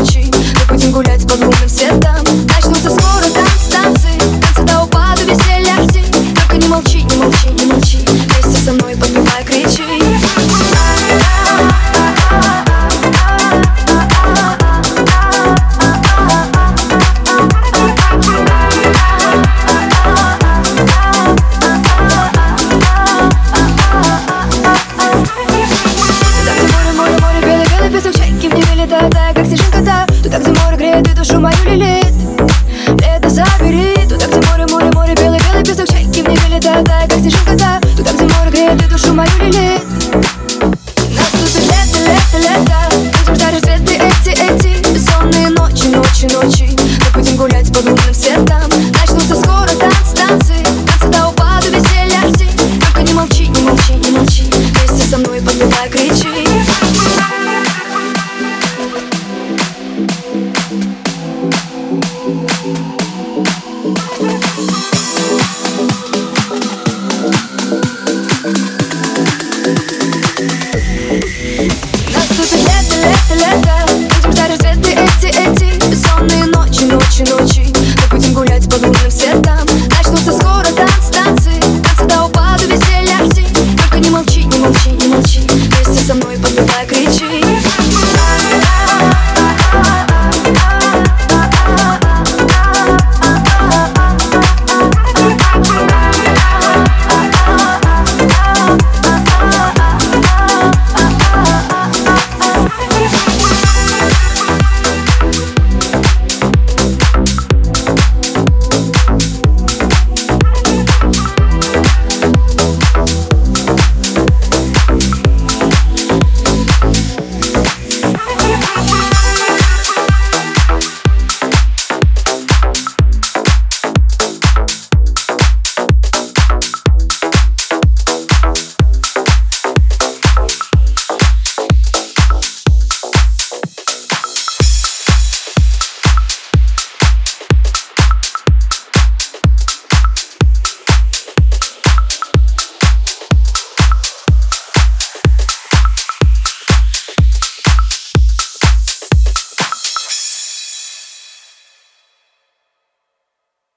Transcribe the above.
ночи. Мы будем гулять под лунным светом следующей ночи. Мы будем гулять по лунным светам Начнутся скоро танцы, танцы. Танцы до упаду, веселья рти Только не молчи, не молчи, не молчи.